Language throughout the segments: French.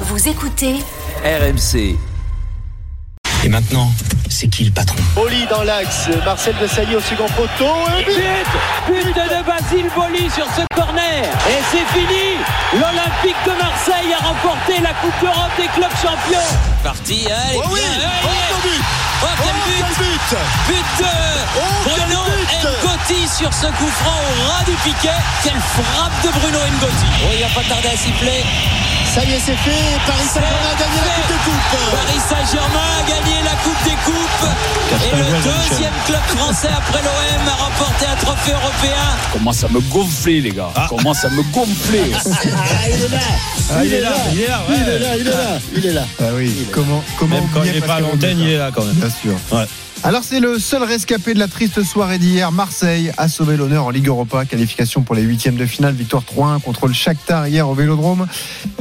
Vous écoutez RMC. Et maintenant, c'est qui le patron? Oli dans l'axe, Marcel de Sailly au second poteau. Et but, but de Basile Boli sur ce corner. Et c'est fini. L'Olympique de Marseille a remporté la Coupe d'Europe des clubs champions. Parti, allez, oh oui, bien, oh, quel but Oh, quel but, but de Oh, Bruno but Ngotti sur ce coup franc au ras du piquet. Quelle frappe de Bruno Ngotti. Oh, il va pas tarder à siffler. Ça y est, c'est fait. Paris Saint-Germain a gagné la Coupe des Coupes. Paris Saint-Germain a gagné la Coupe des Coupes. Et le deuxième club français après l'OM a remporté un trophée européen. Commence à me gonfler, les gars. Commence à me gonfler. Ah, il est là. Ah, il est là, il est là, Il est là, il est là. Il est là. Ah oui, comment, comment Même quand il est pas à l'antenne, il est là quand même. Bien sûr. Ouais. Alors c'est le seul rescapé de la triste soirée d'hier. Marseille a sauvé l'honneur en Ligue Europa. Qualification pour les huitièmes de finale. Victoire 3-1 contre le Shakhtar hier au Vélodrome.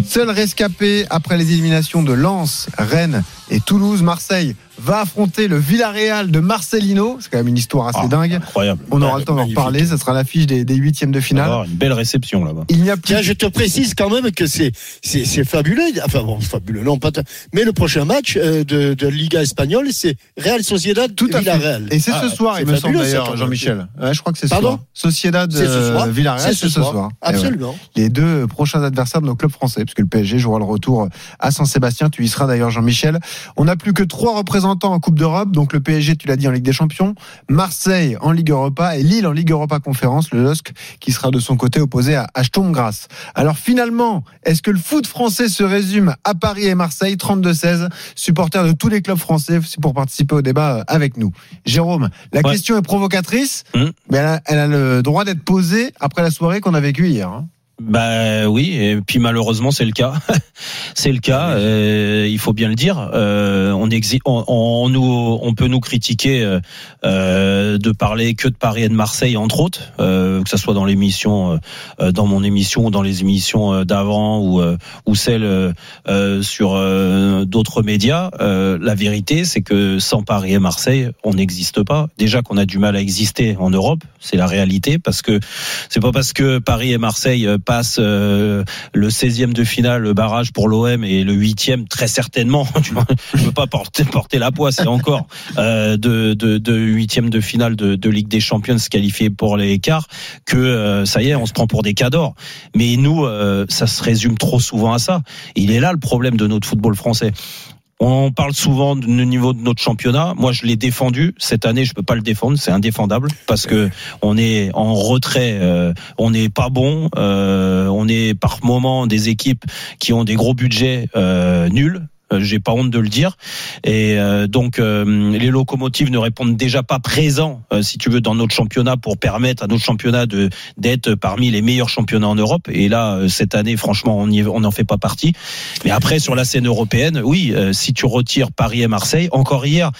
Seul rescapé après les éliminations de Lens, Rennes et Toulouse. Marseille va affronter le Villarreal de Marcelino. C'est quand même une histoire assez Ah, dingue. Incroyable. On aura le temps d'en reparler. Ça sera l'affiche des, des huitièmes de On va finale. avoir une belle réception là-bas. Il n'y a plus Tiens, je te précise quand même que c'est c'est fabuleux. Enfin bon, fabuleux, non pas. Mais le prochain match euh, de, de Liga espagnole, c'est Real Sociedad Tout à fait. Villarreal. Et c'est Ah, ce soir, c'est il me semble d'ailleurs. Jean-Michel. Ouais, je crois que c'est ce soir. Sociedad C'est ce soir. euh, Villarreal, c'est ce soir. Eh ouais. Absolument. Les deux prochains adversaires de nos clubs français, puisque le PSG jouera le retour à Saint-Sébastien. Tu y seras d'ailleurs, Jean-Michel. On n'a plus que trois représentants en Coupe d'Europe. Donc le PSG, tu l'as dit, en Ligue des Champions. Marseille en Ligue Europa et Lille en Ligue Europa Conférence. Le LOSC qui sera de son côté opposé à, Sturm Graz. Alors finalement, est-ce que le foot français se résume à Paris et Marseille? 32-16, supporters de tous les clubs français pour participer au débat euh, avec nous. Jérôme, la Ouais. question est provocatrice, Hum. mais elle a, elle a le droit d'être posée après la soirée qu'on a vécue hier. hein. Bah oui, et puis malheureusement c'est le cas. c'est le cas. euh, il faut bien le dire. Euh, on, exi- on, on nous, on peut nous critiquer euh, euh, de parler que de Paris et de Marseille entre autres, euh, que ça soit dans l'émission, euh, dans mon émission ou dans les émissions d'avant ou euh, ou celles sur euh, d'autres médias. Euh, la vérité, c'est que sans Paris et Marseille, on n'existe pas. Déjà qu'on a du mal à exister en Europe, c'est la réalité, parce que c'est pas parce que Paris et Marseille passent euh, le 16e de finale, le barrage pour l'OM et le 8e très certainement. Je veux pas porter, porter la poisse encore euh, de, de, de 8e de finale de, de Ligue des Champions se qualifier pour les quarts que euh, ça y est, on se prend pour des cadors. Mais nous, euh, ça se résume trop souvent à ça. Il est là le problème de notre football français. On parle souvent du niveau de notre championnat. Moi, je l'ai défendu cette année. Je peux pas le défendre, c'est indéfendable parce que on est en retrait. euh, on n'est pas bon. euh, on est par moment des équipes qui ont des gros budgets euh, nuls. Euh, J'ai pas honte de le dire. Et euh, donc euh, les locomotives ne répondent déjà pas présents, euh, si tu veux, dans notre championnat pour permettre à notre championnat de d'être parmi les meilleurs championnats en Europe. Et là, euh, cette année, franchement, on y- on n'en fait pas partie. Mais après, sur la scène européenne, oui, euh, si tu retires Paris et Marseille, encore hier,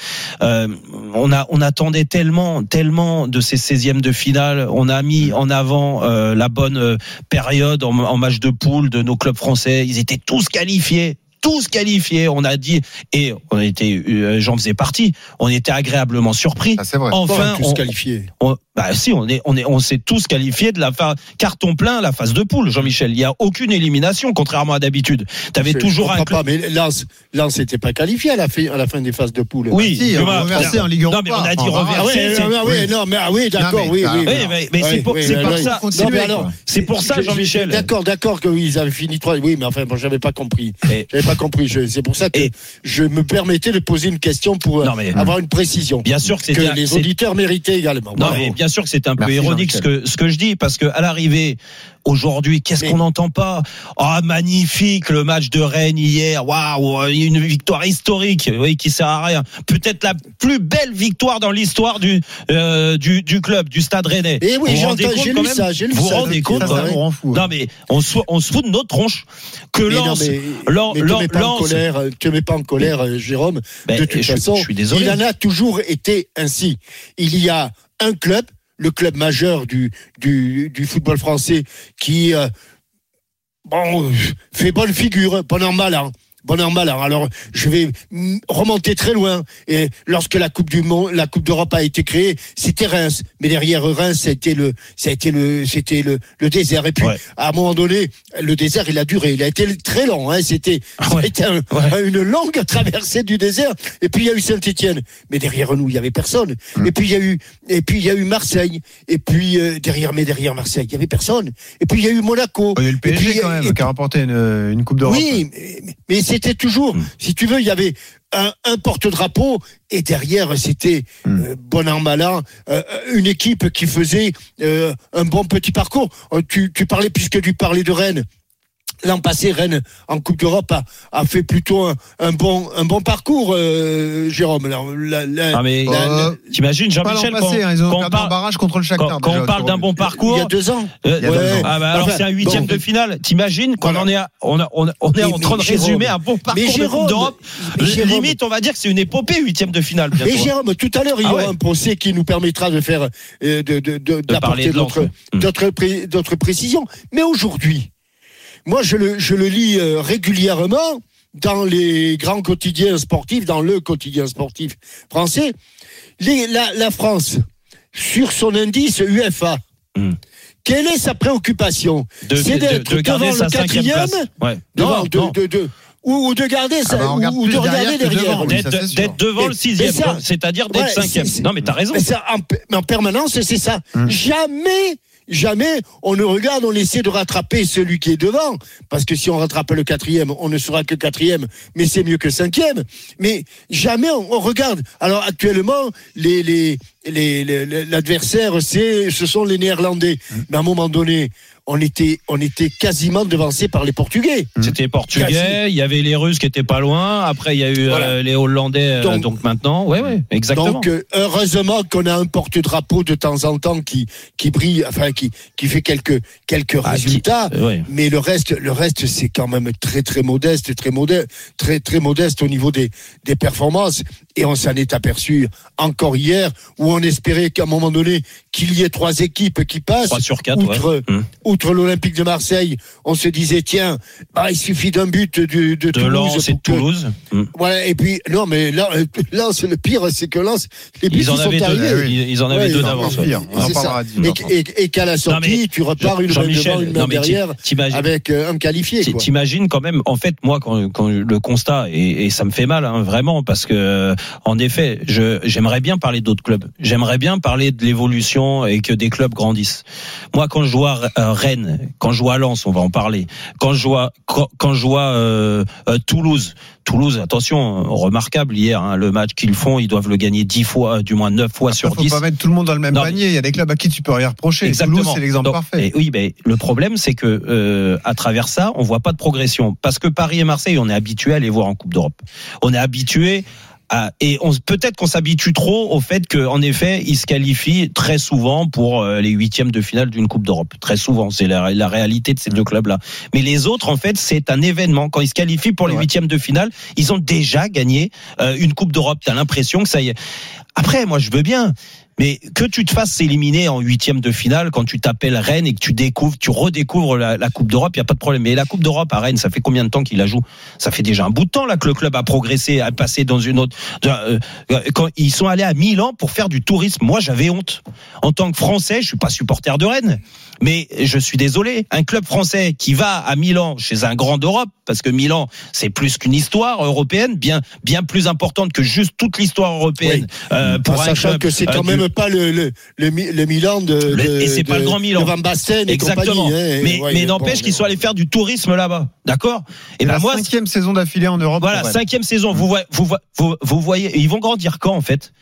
on a on attendait tellement tellement de ces 16e de finale. On a mis en avant la bonne période en, en match de poule de nos clubs français. Ils étaient tous qualifiés tous qualifiés, on a dit, et on était, euh, j'en faisais partie, on était agréablement surpris. Ah, c'est vrai. Enfin, tous on, qualifiés. on- bah si, on est, on est, on s'est tous qualifiés de la fa- carton plein à la phase de poule, Jean-Michel. Il y a aucune élimination, contrairement à d'habitude. T'avais toujours un club. pas, mais Lens, Lens n'était pas qualifié à la, fin, à la fin des phases de poule. Oui, Si, on vois, reversé en Ligue Non, Europa. mais on a dit En reversé. Ah rare. oui, non, mais, oui, oui. non, mais, ah oui, d'accord, Non, mais oui, oui. Oui, mais, mais c'est pour, pour ça. C'est pour- quoi. C'est pour ça, Je- je- Jean-Michel. D'accord, d'accord que oui, ils avaient fini trois. Oui, mais enfin, bon, j'avais pas compris. J'avais pas compris. C'est pour ça que je me permettais de poser une question pour euh, Non, avoir une précision. Bien sûr que les auditeurs méritaient également. Non, Bravo. mais bien sûr que c'est un peu Merci, ironique ce que, ce que je dis, parce que à l'arrivée, aujourd'hui, qu'est-ce Mais- qu'on n'entend pas? Ah, magnifique le match de Rennes hier, waouh, une victoire historique, oui, qui sert à rien. Peut-être la plus belle victoire dans l'histoire du, euh, du, du club, du Stade Rennais. Eh oui, Vous j'ai lu même? ça, j'ai lu Vous vous rendez compte? Ça, fou. Non, mais on se, on se fout de notre tronche que Mais non, Lens. mais, Lan- mais te Lan- mets pas en colère, te mets pas en colère, Jérôme. Ben, de toute je- façon, je suis désolé. il en a toujours été ainsi. Il y a un club, le club majeur du, du, football français, qui euh, bon, euh, fait bonne figure, an, mal bon an mal an. Alors je vais mm, remonter très loin. Et lorsque la Coupe du Monde, la Coupe d'Europe a été créée, c'était Reims. Mais derrière Reims, été le, été le, c'était le, le désert. Et puis Ouais. à un moment donné, le désert, il a duré. Il a été très long. Hein. C'était, Ah ouais. un- Ouais. une longue traversée du désert. Et puis il y a eu Saint-Étienne. Mais derrière nous, il y avait personne. Et puis il y a eu, et puis il y a eu Marseille. Et puis euh, derrière, mais derrière Marseille, il y avait personne. Et puis il y a eu Monaco. Il y a eu le Et puis, PSG quand même, qui a remporté une, une Coupe d'Europe. oui, mais, mais c'était toujours, Mm. si tu veux, il y avait un, un porte-drapeau et derrière c'était Mm. euh, bon an mal an, euh, une équipe qui faisait euh, un bon petit parcours. Tu, tu parlais puisque tu parlais de Rennes. L'an passé, Rennes en Coupe d'Europe a, a fait plutôt un, un bon un bon parcours, euh, Jérôme. La- la- la- Ah, mais Euh, t'imagines, Jean-Michel, quand, hein, ils ont quand on parle, barrage contre le Shakhtar. quand, quand déjà, on parle d'un bon parcours, il y a deux ans. euh, Il y a deux ans. ah bah alors Enfin, c'est un huitième bon. de finale. T'imagines qu'on Voilà. en est, à- on, a- on, a- on est Mais- en train de mais Jérôme, résumer un bon parcours mais de Jérôme, Coupe d'Europe. mais Limite, on va dire que c'est une épopée huitième de finale. bientôt. Et Jérôme, tout à l'heure, il y Ah aura ouais. un procès qui nous permettra de faire, de, de, de, de parler d'apporter d'autres précisions. Mais aujourd'hui, moi, je le, je le lis euh, régulièrement dans les grands quotidiens sportifs, dans le quotidien sportif français. Les, la, la France, sur son indice UEFA, Mm. quelle est sa préoccupation? De, C'est d'être de devant le quatrième. Ouais. devant, Non, de, non. de, de- ou, ou de garder Ah ça, bah, on ou, de regarder derrière derrière. devant, oui. D'être ça, d'être devant Mais- le sixième, ça- c'est-à-dire d'être Ouais, cinquième. c'est- c'est- Non, mais t'as raison. Mais ça, en, permanence, c'est ça. Hum. Jamais, jamais, on ne regarde, on essaie de rattraper celui qui est devant. Parce que si on rattrape le quatrième, on ne sera que quatrième, mais c'est mieux que cinquième. Mais jamais on, on regarde. Alors actuellement, les, les, les, les- les- l'adversaire, c'est, ce sont les Néerlandais. Hum. Mais à un moment donné, on était, on était quasiment devancé par les Portugais. C'était portugais, il y avait les Russes qui étaient pas loin, après il y a eu euh, les Hollandais, euh, donc, maintenant, ouais, ouais, exactement. Donc euh, heureusement qu'on a un porte-drapeau de temps en temps qui qui brille, enfin qui qui fait quelques quelques Ah, résultats. Ouais. Mais le reste, le reste, c'est quand même très très modeste, très modeste, très très modeste au niveau des des performances. Et on s'en est aperçu encore hier, où on espérait qu'à un moment donné qu'il y ait trois équipes qui passent. 3 sur 4, outre, ouais. Hum. Outre l'Olympique de Marseille, on se disait tiens, bah, il suffit d'un but de, de, De Toulouse Lens et de que- Toulouse. Hum. voilà, et puis, non, mais là, euh, là c'est le pire, c'est que Lens, les buts Ils en avaient sont deux, arrivés. ils, ils en avaient Ouais, deux d'avance. Et, et- et qu'à la sortie, mais tu repars une main Jean-Michel, devant, une main derrière, t'imagines- avec euh, un qualifié. T'imagines quand même, en fait, moi, quand, quand le constat et, et ça me fait mal, hein, vraiment, parce que euh, en effet, je j'aimerais bien parler d'autres clubs. J'aimerais bien parler de l'évolution et que des clubs grandissent. Moi, quand je vois euh, Rennes, quand je vois Lens, on va en parler. Quand je vois quand, quand je vois euh, euh, Toulouse, Toulouse, attention, remarquable hier, hein, le match qu'ils font, ils doivent le gagner dix fois, du moins neuf fois Après, sur faut dix. pas mettre tout le monde dans le même Non, panier. Il y a des clubs à qui tu peux rien reprocher. Exactement. Toulouse, c'est l'exemple parfait. et oui, mais le problème, c'est que euh, à travers ça, on voit pas de progression. Parce que Paris et Marseille, on est habitué à les voir en Coupe d'Europe. On est habitué. À, et on, peut-être qu'on s'habitue trop au fait qu'en effet, ils se qualifient très souvent pour euh, les huitièmes de finale d'une Coupe d'Europe. Très souvent, c'est la, la réalité de ces deux clubs-là. Mais les autres, en fait, c'est un événement. Quand ils se qualifient pour les huitièmes de finale, ils ont déjà gagné euh, une Coupe d'Europe. T'as l'impression que ça y est. Après, moi, je veux bien. Mais que tu te fasses éliminer en huitième de finale quand tu t'appelles Rennes et que tu découvres, tu redécouvres la, Coupe d'Europe, il y a pas de problème. Mais la Coupe d'Europe à Rennes, ça fait combien de temps qu'il la joue? Ça fait déjà un bout de temps là que le club a progressé, a passé dans une autre. euh, Quand ils sont allés à Milan pour faire du tourisme, moi j'avais honte. En tant que Français, je suis pas supporter de Rennes, mais je suis désolé. Un club français qui va à Milan chez un grand d'Europe, parce que Milan c'est plus qu'une histoire européenne, bien bien plus importante que juste toute l'histoire européenne. euh, pour un sachant club, que c'est euh, quand du- même pas le, le, le, Mi- le Milan de, et c'est pas de- le grand Milan. de Van Basten et Exactement. compagnie, hein. mais Ouais, mais bon, n'empêche qu'ils sont allés faire du tourisme là-bas. D'accord? Et C'est ben la moi, cinquième saison d'affilée en Europe. voilà, cinquième saison. Vous voyez, vous, voyez- vous, vous voyez, ils vont grandir quand en fait?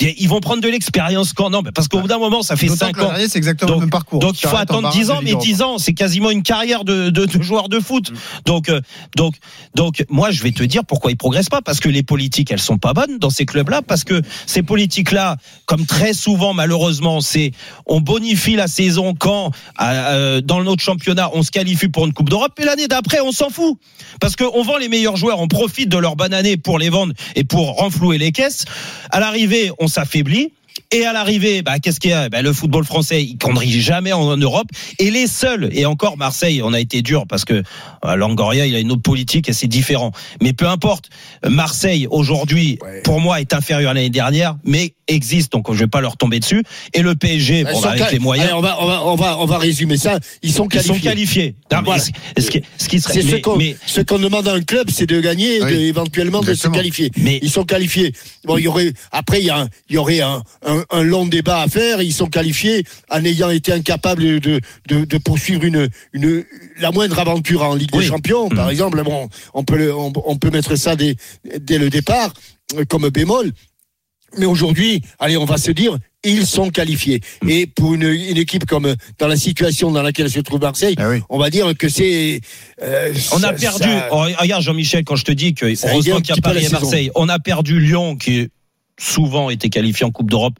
Ils vont prendre de l'expérience quand Non, parce qu'au bout d'un moment, ça fait D'autant 5 que l'an ans. c'est exactement Donc- le même parcours. Donc il faut attendre barrage 10 ans, mais Ligue Europa. 10 ans, c'est quasiment une carrière de, de, de joueur de foot. Donc, euh, donc, donc, moi, je vais te dire pourquoi ils progressent pas, parce que les politiques, elles sont pas bonnes dans ces clubs-là, parce que ces politiques-là, comme très souvent, malheureusement, c'est on bonifie la saison quand euh, dans notre championnat, on se qualifie pour une Coupe d'Europe, et l'année d'après, on s'en fout, parce qu'on vend les meilleurs joueurs, on profite de leur bonne année pour les vendre et pour renflouer les caisses. À l'arrivée, on s'affaiblit. Et à l'arrivée, bah, qu'est-ce qu'il y a? Bah, Le football français, il conduit jamais en, en Europe. Et les seuls, et encore Marseille, on a été dur parce que euh, Langoria, il a une autre politique et c'est différent. Mais peu importe, Marseille aujourd'hui, Ouais. pour moi, est inférieur à l'année dernière, mais existe, donc je vais pas leur tomber dessus. Et le PSG, Ils bon, bah, avec les moyens. Allez, on, va, on, va, on, va, on va résumer ça. Ils sont Ils qualifiés. sont qualifiés. Non, Voilà. ce, ce qui, ce qui serait, ce mais- qu'on mais- ce qu'on demande à un club, c'est de gagner et Oui. de- éventuellement de se qualifier. Mais- Ils sont qualifiés. Bon, il y aurait après il y, a un- il y aurait un, un, un long débat à faire. Ils sont qualifiés en ayant été incapables de, de, de poursuivre une, une la moindre aventure en Ligue Oui. des Champions, par Mhm. exemple. Bon, on peut le- on, on peut mettre ça dès, dès le départ euh, comme bémol. Mais aujourd'hui, allez, on va se dire, ils sont qualifiés. Mm. Et pour une, une équipe comme dans la situation dans laquelle se trouve Marseille, Ah oui. on va dire que c'est. euh, On ça- a perdu. ça- Oh, regarde Jean-Michel, quand je te dis que heureusement qu'il y a Paris et saison. Marseille, on a perdu Lyon qui est souvent été qualifié en Coupe d'Europe.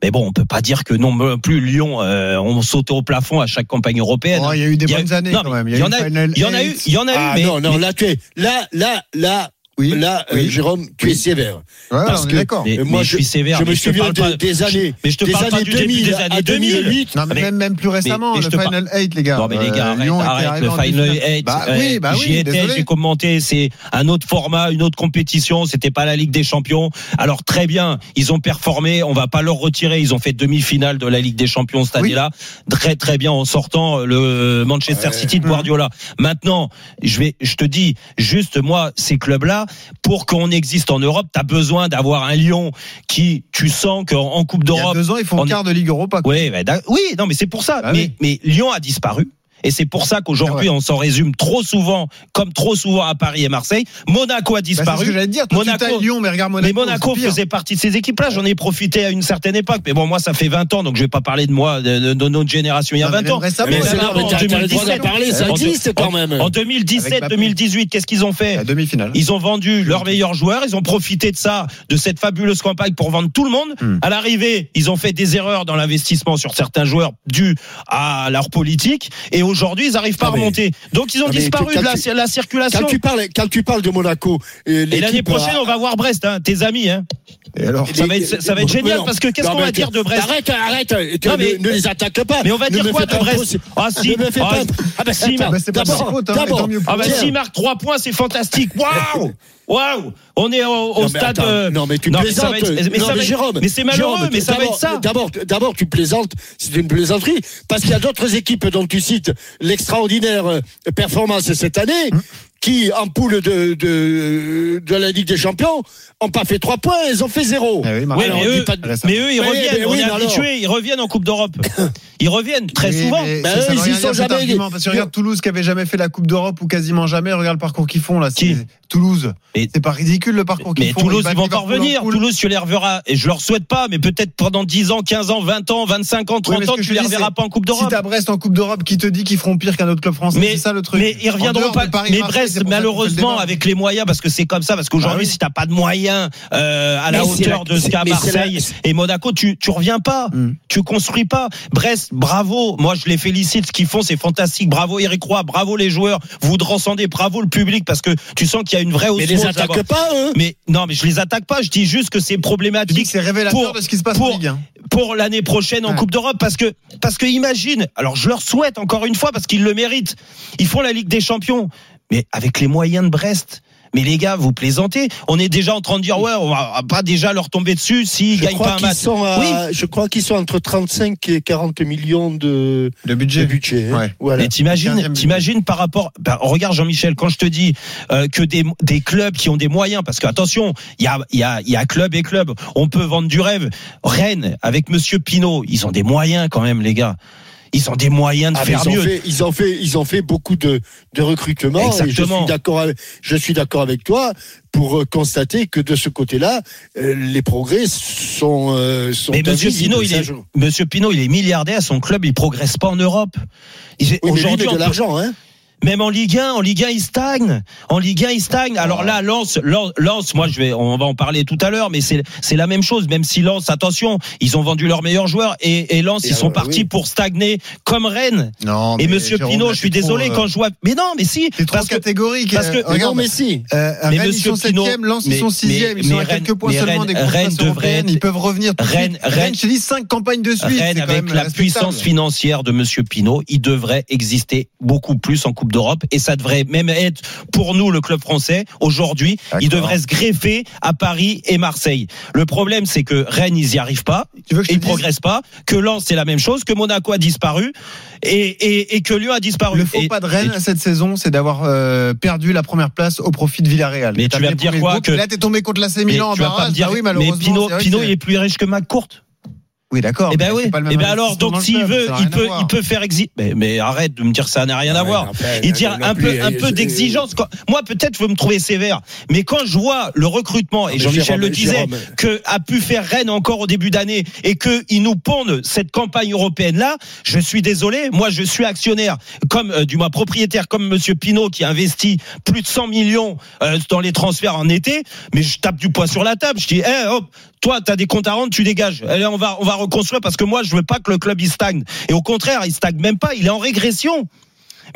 Mais bon, on peut pas dire que non plus Lyon, euh, on sautait au plafond à chaque campagne européenne. Oh, il y a eu des Il y a- bonnes années non, quand même. Il y en a, il y en a eu, il y en a eu, Ah mais, non, non, mais- là tu es. Là, là, là, Oui. là, euh. Jérôme, tu Oui. es sévère. Ouais, parce que- d'accord. mais- Euh, mais moi, je suis sévère. Je me souviens des, années. mais je te des parle pas années du début 2000 des années 2000. 2008. Non, mais Mais- même, même plus récemment, mais le je te parle- Final 8, les gars. Non mais les Euh, gars, arrête, était arrête le Final demi-finale. 8. Bah euh, oui, bah J'y oui, étais, désolé. j'ai commenté, c'est un autre format, une autre compétition, c'était pas la Ligue des Champions. Alors très bien, ils ont performé, on va pas leur retirer, ils ont fait demi-finale de la Ligue des Champions cette Oui. année-là, très très bien en sortant le Manchester City de Guardiola. Maintenant, je vais je te dis juste moi ces clubs-là pour qu'on existe en Europe, tu as besoin d'avoir un Lyon qui tu sens qu'en en Coupe Il y a d'Europe deux ans, ils font on- quart de Ligue Europa. oui, bah, oui, non, mais c'est pour ça. Ah mais, oui. mais Lyon a disparu. Et c'est pour ça qu'aujourd'hui, C'est vrai. on s'en résume trop souvent, comme trop souvent à Paris et Marseille. Monaco a Bah, c'est ce disparu. que j'allais te dire. Monaco- tailles Lyon, mais regarde Monaco. mais Monaco c'est faisait partie de ces équipes-là. J'en ai profité à une certaine époque. Mais bon, moi, ça fait 20 ans, donc je vais pas parler de moi, de, de- de notre génération il y a Non, mais 20 ans. Mais avant, mais en t'as- t'as le droit 2017, d'en parler, ça en- existe quand même. En 2017, Avec Mbappé. 2018, qu'est-ce qu'ils ont fait? La demi-finale. ils ont vendu leurs meilleurs joueurs, ils ont profité de ça, de cette fabuleuse campagne pour vendre tout le monde. Hmm. À l'arrivée, ils ont fait des erreurs dans l'investissement sur certains joueurs dues à leur politique, et aujourd'hui, ils n'arrivent pas Ah, à mais- remonter. Donc, ils ont Ah, disparu de la, circulation. Quand tu parles, quand tu parles de Monaco, euh, Et l'année prochaine, a- on va voir Brest, hein, tes amis. Hein. Et alors Ça va être, ça va être Mais génial non. parce que qu'est-ce qu'on va dire de Brest Arrête, arrête, Non, mais- ne, ne les attaque pas. Mais on va Ne dire quoi de Brest. Ah si, Ne me fais ah, pas. Ah si, bah, pas de d'abord, sa faute, hein, mais d'abord, tant mieux pour Ah bah 3 points, c'est fantastique. Waouh Waouh On est au, au Non, mais stade. attends, euh, non mais tu non, mais plaisantes. ça va être- mais Non, ça va mais être- Jérôme, mais c'est malheureux, Jérôme, mais ça va d'abord- être ça. D'abord, d'abord tu plaisantes, c'est une plaisanterie, parce qu'il y a d'autres équipes dont tu cites l'extraordinaire euh, performance cette année. Qui, en poule de, de, de la Ligue des Champions, ont pas fait trois points, ils ont fait zéro. Eh oui, Oui, mais, eux, pas de- mais eux, ils Mais- reviennent. mais on oui, est habitués. Ils reviennent en Coupe d'Europe. Ils reviennent très Oui, souvent. Ben, ça eux, ils y sont jamais- Parce que regarde Toulouse qui avait jamais fait la Coupe d'Europe ou quasiment jamais. Regarde le parcours qu'ils font là. Qui c'est- Toulouse. Mais- C'est pas ridicule le parcours qu'ils Mais font. Toulouse, battent ils vont pas revenir. Toulouse, tu les reverras. Et je leur souhaite pas, mais peut-être pendant 10 ans, 15 ans, 20 ans, 25 ans, Oui, 30 mais ce ans, que tu les reverras pas en Coupe Si d'Europe. t'as Brest en Coupe d'Europe qui te dit qu'ils feront pire qu'un autre club français, Mais, c'est ça le truc. mais ils En reviendront pas. mais Brest, le malheureusement, avec les moyens, parce que c'est comme ça, parce qu'aujourd'hui, Ah oui. si t'as pas de moyens euh, à la Mais hauteur la- de ce qu'a la- Marseille et Monaco, tu tu reviens pas, Hmm. tu construis pas. Brest, bravo. Moi, je les félicite. Ce qu'ils font, c'est fantastique. Bravo Eric Roy, bravo les joueurs. Vous transcendez, bravo le public, parce que tu sens qu'il y a une vraie Mais les osmose attaque pas, eux. Mais non, mais je les attaque pas. Je dis juste que c'est problématique que c'est révélateur pour- de ce qui se passe pour- en Ligue 1. pour l'année prochaine en. Coupe d'Europe parce que parce que imagine alors je leur souhaite encore une fois parce qu'ils le méritent ils font la Ligue des Champions mais avec les moyens de Brest mais les gars, vous plaisantez. On est déjà en train de dire ouais, on va pas déjà leur tomber dessus s'ils Je gagnent pas un qu'ils match. sont à- Oui. je crois qu'ils sont entre 35 et 40 millions de, De de budget. budget. hein. Ouais. Voilà. Mais t'imagines, 15e t'imagines par rapport, bah, regarde Jean-Michel, quand je te dis euh, que des, des clubs qui ont des moyens, parce que attention, il y a, il y a, il y a club et club, on peut vendre du rêve. Rennes avec Monsieur Pinot, ils ont des moyens quand même, les gars. Ils ont des moyens de Ah, faire ils, ont mieux. fait, ils ont fait, ils ont fait beaucoup de, de je Exactement. suis d'accord, avec- je suis d'accord avec toi pour euh, constater que de ce côté-là, euh, les progrès sont, euh, sont Mais Monsieur. Pinot, il est, Monsieur Pinot, il est milliardaire. Son club, il progresse pas en Europe. Il- Oui, Aujourd'hui, de l'argent, hein. Même en Ligue 1, en Ligue 1, il stagne. En Ligue 1, il stagne. Alors là, Lens, Lens, Lens, moi, je vais, on va en parler tout à l'heure, mais c'est, c'est la même chose. Même si Lens, attention, ils ont vendu leurs meilleurs joueurs et, et Lens, Et ils sont euh, partis oui. pour stagner comme Rennes. Non, Et Monsieur Jérôme, je suis désolé euh, quand je vois. Mais non, mais si. T'es trop catégorique. parce que- euh, Mais regarde, non, mais si. euh, Mais Rennes, Monsieur ils sont Pinot, septième, Lens, ils mais- sont sixième, mais- ils sont mais à quelques Rennes- points seulement Rennes- des Rennes devrait être- Ils peuvent revenir Rennes-. Rennes- Rennes, je dis cinq campagnes de suite. Rennes, c'est avec la puissance financière de Monsieur Pinot, il devrait exister beaucoup plus en Coupe d'Europe et ça devrait même être pour nous le club français aujourd'hui. Il devrait se greffer à Paris et Marseille. Le problème, c'est que Rennes, ils y arrivent pas, ils progressent pas. Que Lens, c'est la même chose. Que Monaco a disparu et, et, et que Lyon a disparu. Le faux Et- pas de Rennes et- cette saison, c'est d'avoir euh, perdu la première place au profit de Villarreal. Mais tu vas me dire quoi, que- Là, t'es tombé contre l'AC mais Milan en tu vas pas barrage. dire, Ah oui, mais malheureusement. Que Pinot, c'est- il est plus riche que McCourt. Oui, d'accord. Eh ben oui. même Eh ben alors, donc s'il veut, il peut, il peut faire exi. Mais, mais arrête de me dire ça n'a rien à Ouais, voir. Et dire un plus, peu, un peu d'exigence. Moi, peut-être, vous me trouvez sévère, mais quand je vois le recrutement et mais Jean-Michel le disait, Jérôme. que a pu faire Rennes encore au début d'année et que ils nous pondent cette campagne européenne là, je suis désolé. Moi, je suis actionnaire, comme euh, du moins propriétaire, comme Monsieur Pinot qui a investi plus de 100 millions euh, dans les transferts en été. Mais je tape du poing sur la table. Je dis, eh, hop, toi, t'as des comptes à rendre, tu dégages. Allez, on va, on va reconstruire parce que moi, je veux pas que le club il stagne. Et au contraire, il stagne même pas. Il est en régression.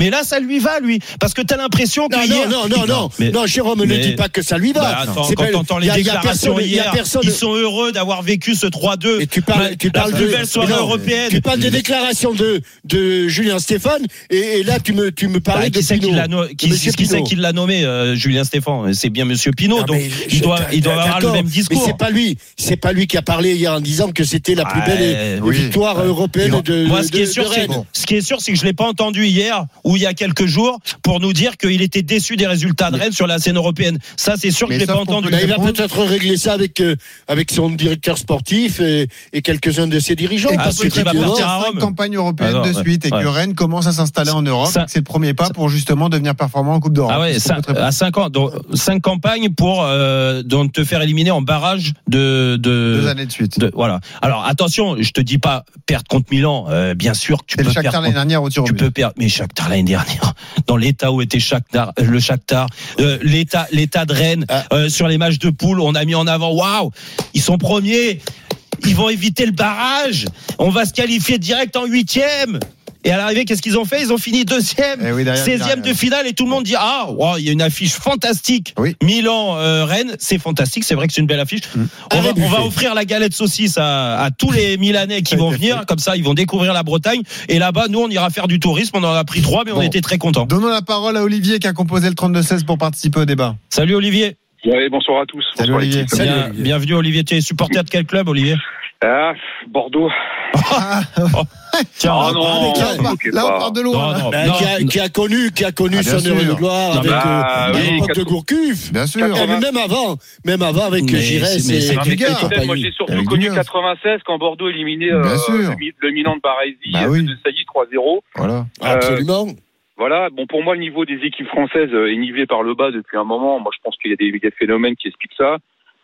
Mais là, ça lui va, lui, parce que t'as l'impression que Non, hier- non, non, non, non, Mais- non, Jérôme, ne mais- dis pas que ça lui va. bah, attends, C'est quand pas- t'entends les y a- il y a déclarations y a personne- ils sont heureux d'avoir vécu ce 3-2. Et tu parles, tu parles la plus de, belle soirée non, européenne. Tu parles des déclarations de, de Julien Stéphane, et, et là, tu me, tu me Bah, parlais de qui c'est qui Pinot. l'a no- de qui, c'est qui l'a nommé euh, Julien Stéphane? C'est bien Monsieur Pinot, Non, donc mais il doit, il doit avoir le même Mais discours. c'est pas lui, c'est pas lui qui a parlé hier en disant que c'était la plus belle victoire européenne de, Moi, ce qui est sûr, c'est que je l'ai pas entendu hier ou il y a quelques jours pour nous dire qu'il était déçu des résultats de Rennes sur la scène européenne. Ça, c'est sûr que je l'ai pas entendu. te il va peut-être régler ça avec, euh, avec son directeur sportif et, et quelques-uns de ses dirigeants. Et parce celui que qui va partir à cinq Rome. campagnes européennes Ah non, de ouais, suite et que ouais. Rennes commence à s'installer en Europe. C'est le premier pas pour justement devenir performant en Coupe d'Europe. Ah ouais, C'est ça- très bien. à 5 ans, donc, cinq campagnes pour euh, donc te faire éliminer en barrage de de, Deux années de suite. de- voilà. Alors attention, je te dis pas perdre contre Milan, euh, bien sûr que tu peux perdre. l'année dernière au Tu peux perdre, mais Shakhtar l'année dernière, dans l'état où était Shakhtar, euh, le Shakhtar, euh, l'état, l'état de Rennes, Ah. euh, sur les matchs de poule, on a mis en avant, waouh, ils sont premiers, ils vont éviter le barrage, on va se qualifier direct en huitième. Et à l'arrivée, qu'est-ce qu'ils ont fait? Ils ont fini deuxième, Eh oui, derrière, 16e de derrière. finale, et tout le monde dit ah, wow, il y a une affiche fantastique. Oui. Milan, euh, Rennes, c'est fantastique, c'est vrai que c'est une belle affiche. Mm. On, va, on offrir la galette saucisse à, à tous les Milanais qui vont venir, comme ça ils vont découvrir la Bretagne. Et là-bas, nous, on ira faire du tourisme. On en a pris trois, mais on était très contents. Donnons la parole à Olivier qui a composé le 32-16 pour participer au débat. Salut Olivier. Oui, bonsoir à tous. Salut Bonsoir, Olivier. l'équipe. Salut, Bien- Olivier. bienvenue Olivier. Tu es supporter de quel club, Olivier Ah, Bordeaux. Tiens, Ah non, qui a- vous moquez là, on part de loin. Non, là. non. Bah, qui, a, qui a connu, qui a connu Ah, son heure de gloire Non, avec, bah, euh, à oui, l'époque de quatre- Gourcuff. Bien sûr. Et même avant, même avant avec Giresse et, et. Moi, j'ai surtout connu Gullias. 96 quand Bordeaux éliminait euh, le, le Milan de Baresi Bah euh, oui. de Sailly 3-0. Voilà. Absolument. Voilà. Bon, pour moi, le niveau des équipes françaises euh, est nivelé par le bas depuis un moment. Moi, je pense qu'il y a des, phénomènes qui expliquent ça.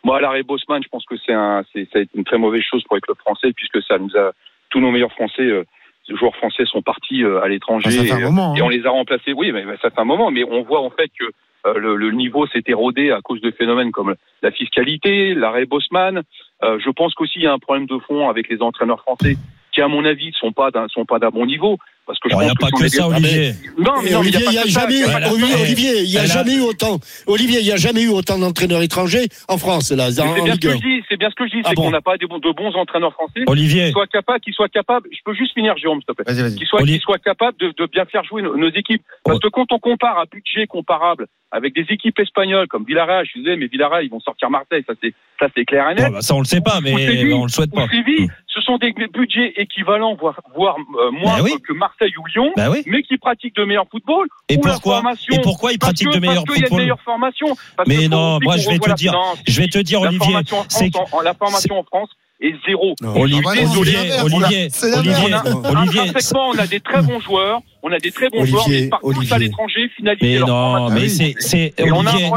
Moi, l'arrêt Bosman, je pense que c'est un, c'est, ça a été une très mauvaise chose pour les clubs français puisque ça nous a tous nos meilleurs français, euh, joueurs français sont partis euh, à l'étranger. Ah, fait et, un moment. et hein. on les a remplacés. Oui, mais ça fait un moment, mais on voit en fait que euh, le, le niveau s'est érodé à cause de phénomènes comme la fiscalité, l'arrêt Bosman. Euh, je pense qu'aussi il y a un problème de fond avec les entraîneurs français qui, à mon avis, ne sont pas sont pas d'un bon niveau. Parce que je Il n'y a pense pas que ça, Olivier. Non, mais non, Olivier, il pas y a que ça. jamais, a Olivier, ça. Olivier, il y a jamais eu autant. Olivier, il y a jamais eu autant d'entraîneurs étrangers en France là. En- en bien ce que 1. je dis, c'est bien ce que je dis, Ah c'est bon qu'on n'a pas des bons- de bons entraîneurs français Olivier. qui soient capables, qui soient capables. Je peux juste finir, Jérôme, s'il te plaît. Qui soient, soient capables de, de bien faire jouer nos, nos équipes. Parce que quand on compare à budget comparable avec des équipes espagnoles comme Villarreal, je suis désolé, mais Villarreal, ils vont sortir Marseille, ça c'est, ça c'est clair et net. Bon, bah, ça, on le sait pas, mais Ou Séville, on le souhaite ou pas. Séville, ce sont des budgets équivalents, voire, voire euh, moins oui. que Marseille ou Lyon, Bah oui. mais qui pratiquent de meilleurs football. Et pourquoi? Et pourquoi ils pratiquent que- de meilleurs Parce qu'il y a de football? meilleures formations. Parce Mais non, moi, je vais te dire, Je vais te dire, la Olivier. formation en C'est France, en- la formation en France est zéro. Non. Olivier, Ah bah Olivier, Olivier. Olivier, on a des très bons joueurs. On a des très bons Olivier, joueurs, mais ils partent tous Olivier. à l'étranger, finaliser Mais non, formation. mais c'est, c'est Olivier.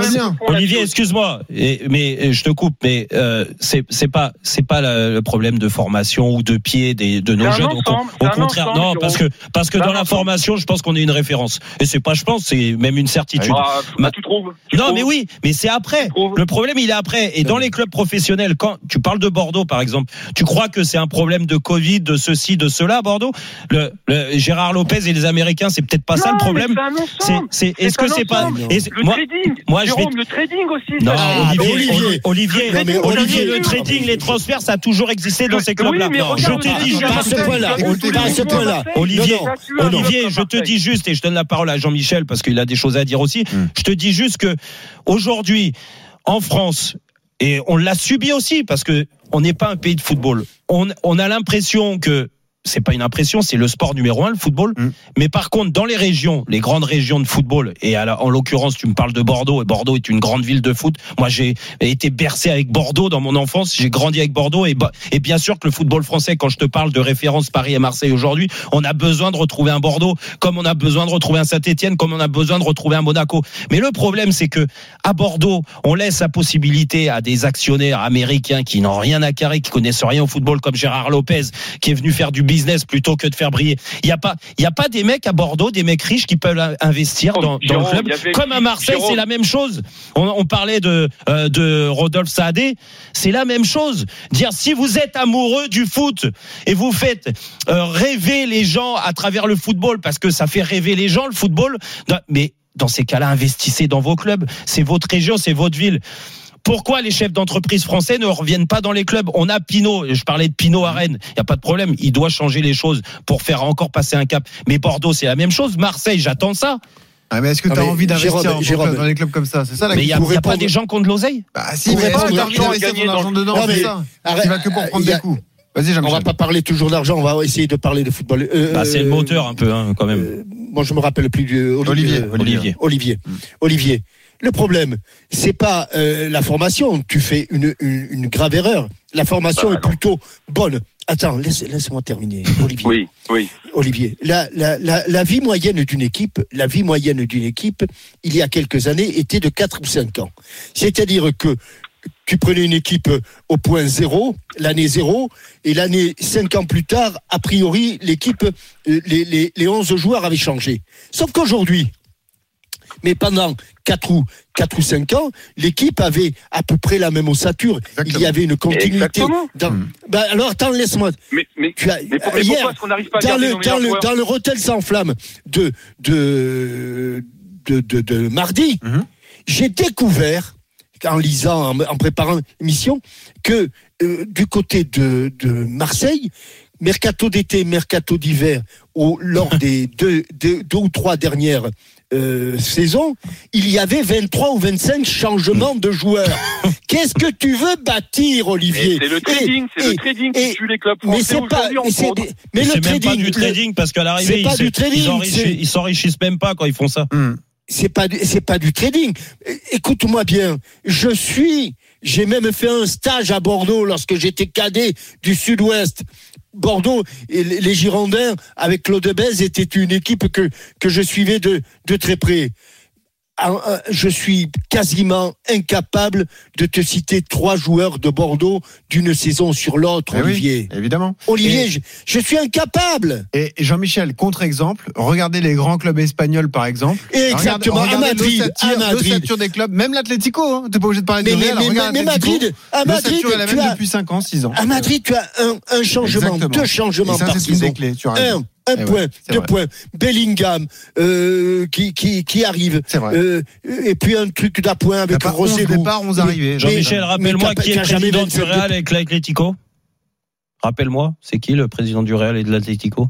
Olivier, excuse-moi, mais euh, je te coupe, mais euh, c'est c'est pas c'est pas le, le problème de formation ou de pied des, de nos jeunes. Au, ensemble, au contraire, ensemble, non, parce que parce que dans la formation, je pense qu'on est une référence. Et c'est pas, je pense, c'est même une certitude. Ah, Ma- tu trouves tu Non, trouves mais oui, mais c'est après. Le problème, il est après. Et dans les clubs professionnels, quand tu parles de Bordeaux, par exemple, tu crois que c'est un problème de Covid, de ceci, de cela à Bordeaux? Le, le- Gérard Lopez et les Américains, c'est peut-être pas ça le problème. C'est est-ce que c'est pas, Le moi, trading, moi, je vais le trading aussi. non, Ah, Olivier, Olivier. Olivier, Non, mais Olivier, Olivier, le trading, les transferts, ça a toujours existé dans ces Oui, clubs-là. mais je te dis, à ce point-là. à point-là. Olivier, Olivier, je te dis juste, et je donne la parole à Jean-Michel parce qu'il a des choses à dire aussi. Mm. Je te dis juste que aujourd'hui, en France, et on l'a subi aussi parce que on n'est pas un pays de football. On, on a l'impression que c'est pas une impression, c'est le sport numéro un, le football. Mm. Mais par contre, dans les régions, les grandes régions de football, et à la- en l'occurrence, tu me parles de Bordeaux, et Bordeaux est une grande ville de foot. Moi, j'ai été bercé avec Bordeaux dans mon enfance, j'ai grandi avec Bordeaux, et, et bien sûr que le football français, quand je te parle de référence Paris et Marseille aujourd'hui, on a besoin de retrouver un Bordeaux, comme on a besoin de retrouver un Saint-Etienne, comme on a besoin de retrouver un Monaco. Mais le problème, c'est que à Bordeaux, on laisse la possibilité à des actionnaires américains qui n'ont rien à carrer, qui connaissent rien au football, comme Gérard Lopez, qui est venu faire du business plutôt que de faire briller. Il n'y a pas, il y a pas des mecs à Bordeaux, des mecs riches qui peuvent in- investir dans, dans le club. avait- Comme à Marseille, c'est la même chose. On, on parlait de euh, de Rodolphe Saadé, c'est la même chose. Dire si vous êtes amoureux du foot et vous faites euh, rêver les gens à travers le football parce que ça fait rêver les gens le football, mais dans ces cas-là, investissez dans vos clubs. C'est votre région, c'est votre ville. Pourquoi les chefs d'entreprise français ne reviennent pas dans les clubs? On a Pinot, je parlais de Pinot à Rennes, il n'y a pas de problème, il doit changer les choses pour faire encore passer un cap. Mais Bordeaux, c'est la même chose. Marseille, j'attends ça. Ah, mais est-ce que Non, tu as envie d'investir en dans des clubs comme ça? C'est ça la Mais il n'y a, y a pas des gens qui ont de l'oseille? Bah si, mais pour laisser gagner son dans- argent dedans Non, C'est mais- ça? Arrête, Qui va que pour euh, prendre des coups. On va pas parler toujours d'argent, on va essayer de parler de football. Euh, bah, C'est le moteur un peu, hein, quand même. euh, moi, je me rappelle plus du Olivier, euh, Olivier. Olivier. Olivier. Le problème, c'est pas euh, la formation. Tu fais une, une, une grave erreur. La formation Bah, est plutôt bonne. Attends, laisse, laisse-moi terminer, Olivier. Oui, oui. Olivier, la, la, la, la vie moyenne d'une équipe, la vie moyenne d'une équipe, il y a quelques années, était de 4 ou 5 ans. C'est-à-dire que tu prenais une équipe au point zéro, l'année zéro, et l'année 5 ans plus tard, a priori, l'équipe, euh, les, les, les 11 joueurs avaient changé. Sauf qu'aujourd'hui, mais pendant 4 ou, 4 ou 5 ans, l'équipe avait à peu près la même ossature. Il y avait une continuité. Dans... Hmm. Ben alors, attends, laisse-moi. Mais, mais, Tu as, mais, pour- mais hier, pourquoi est-ce qu'on n'arrive pas à dans garder le, dans, le, dans le Rotel sans flamme de, de, de, de, de mardi, Mhm. j'ai découvert, en lisant, en, en préparant l'émission, que euh, du côté de, de Marseille, mercato d'été, mercato d'hiver, au- lors des deux, deux, deux ou trois dernières euh, saisons, il y avait 23 ou 25 changements de joueurs. Qu'est-ce que tu veux bâtir, Olivier C'est le trading, c'est le trading et- qui tue les clubs mais français pas, mais, c'est des- mais le c'est même trading, pas du trading parce qu'à l'arrivée, ils pas s'enrichissent même pas quand ils font ça. Hmm. c'est pas du- c'est pas du trading. Écoute-moi bien, je suis, j'ai même fait un stage à Bordeaux lorsque j'étais cadet du Sud-Ouest. Bordeaux et les Girondins avec Claude Bèze était une équipe que que je suivais de de très près. Ah, ah, Je suis quasiment incapable de te citer trois joueurs de Bordeaux d'une saison sur l'autre, Eh oui, Olivier. évidemment. Olivier, je, je suis incapable. Et Jean-Michel, contre-exemple, regardez les grands clubs espagnols, par exemple. Exactement, à Regardez Madrid, à Madrid. des clubs, même l'Atlético, hein. t'es pas obligé de parler Mais, de Real. mais, mais. Madrid, à Madrid, est la tu même as, depuis 5 ans, 6 ans. À Madrid, tu as un, un changement, Exactement. deux changements Et ça, par saison. clés, tu as. Un, un Eh point, deux vrai. points. Bellingham euh, qui, qui, qui arrive. C'est vrai. Euh, et puis un truc d'appoint avec 11 Rosselló. départs, 11 arrivés. Jean-Michel, rappelle-moi qui est jamais président du 27 Real avec l'Atlético? Rappelle-moi, c'est qui le président du Real et de l'Atlético?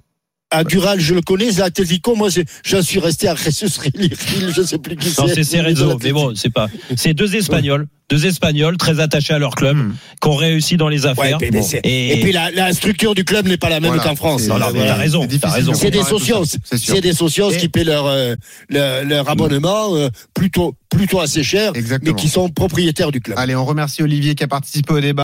À Dural, je le connais. L'Atlético, moi, j'en suis resté à Jesus Rilil, je sais plus qui c'est. Non, c'est Cerezo. Mais bon, c'est pas. C'est deux Espagnols, deux Espagnols très attachés à leur club, Hmm. qui ont réussi dans les Ouais, affaires. et... puis la, la structure du club n'est pas la même Voilà. qu'en France. C'est- Non, non, mais Voilà. t'as raison, t'as raison. C'est des socios, c'est des socios Et- qui paient leur, euh, leur, leur abonnement euh, plutôt, plutôt assez cher, Exactement. mais qui sont propriétaires du club. Allez, on remercie Olivier qui a participé au débat.